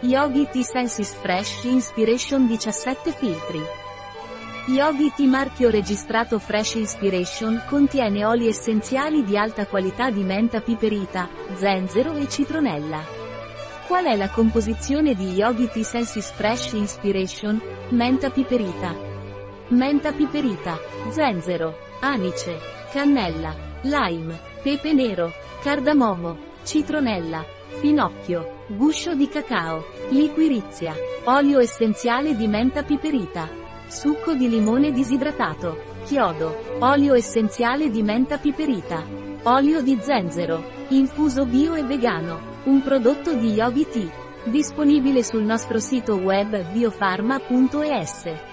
Yogi Tea Senses Fresh Inspiration 17 filtri. Yogi Tea marchio registrato Fresh Inspiration contiene oli essenziali di alta qualità di menta piperita, zenzero e citronella. Qual è la composizione di Yogi Tea Senses Fresh Inspiration? Menta piperita. Menta piperita, zenzero, anice, cannella, lime, pepe nero, cardamomo, citronella, Finocchio, guscio di cacao, liquirizia, olio essenziale di menta piperita, succo di limone disidratato, chiodo, olio essenziale di menta piperita, olio di zenzero, infuso bio e vegano, un prodotto di Yogi Tea, disponibile sul nostro sito web biofarma.es.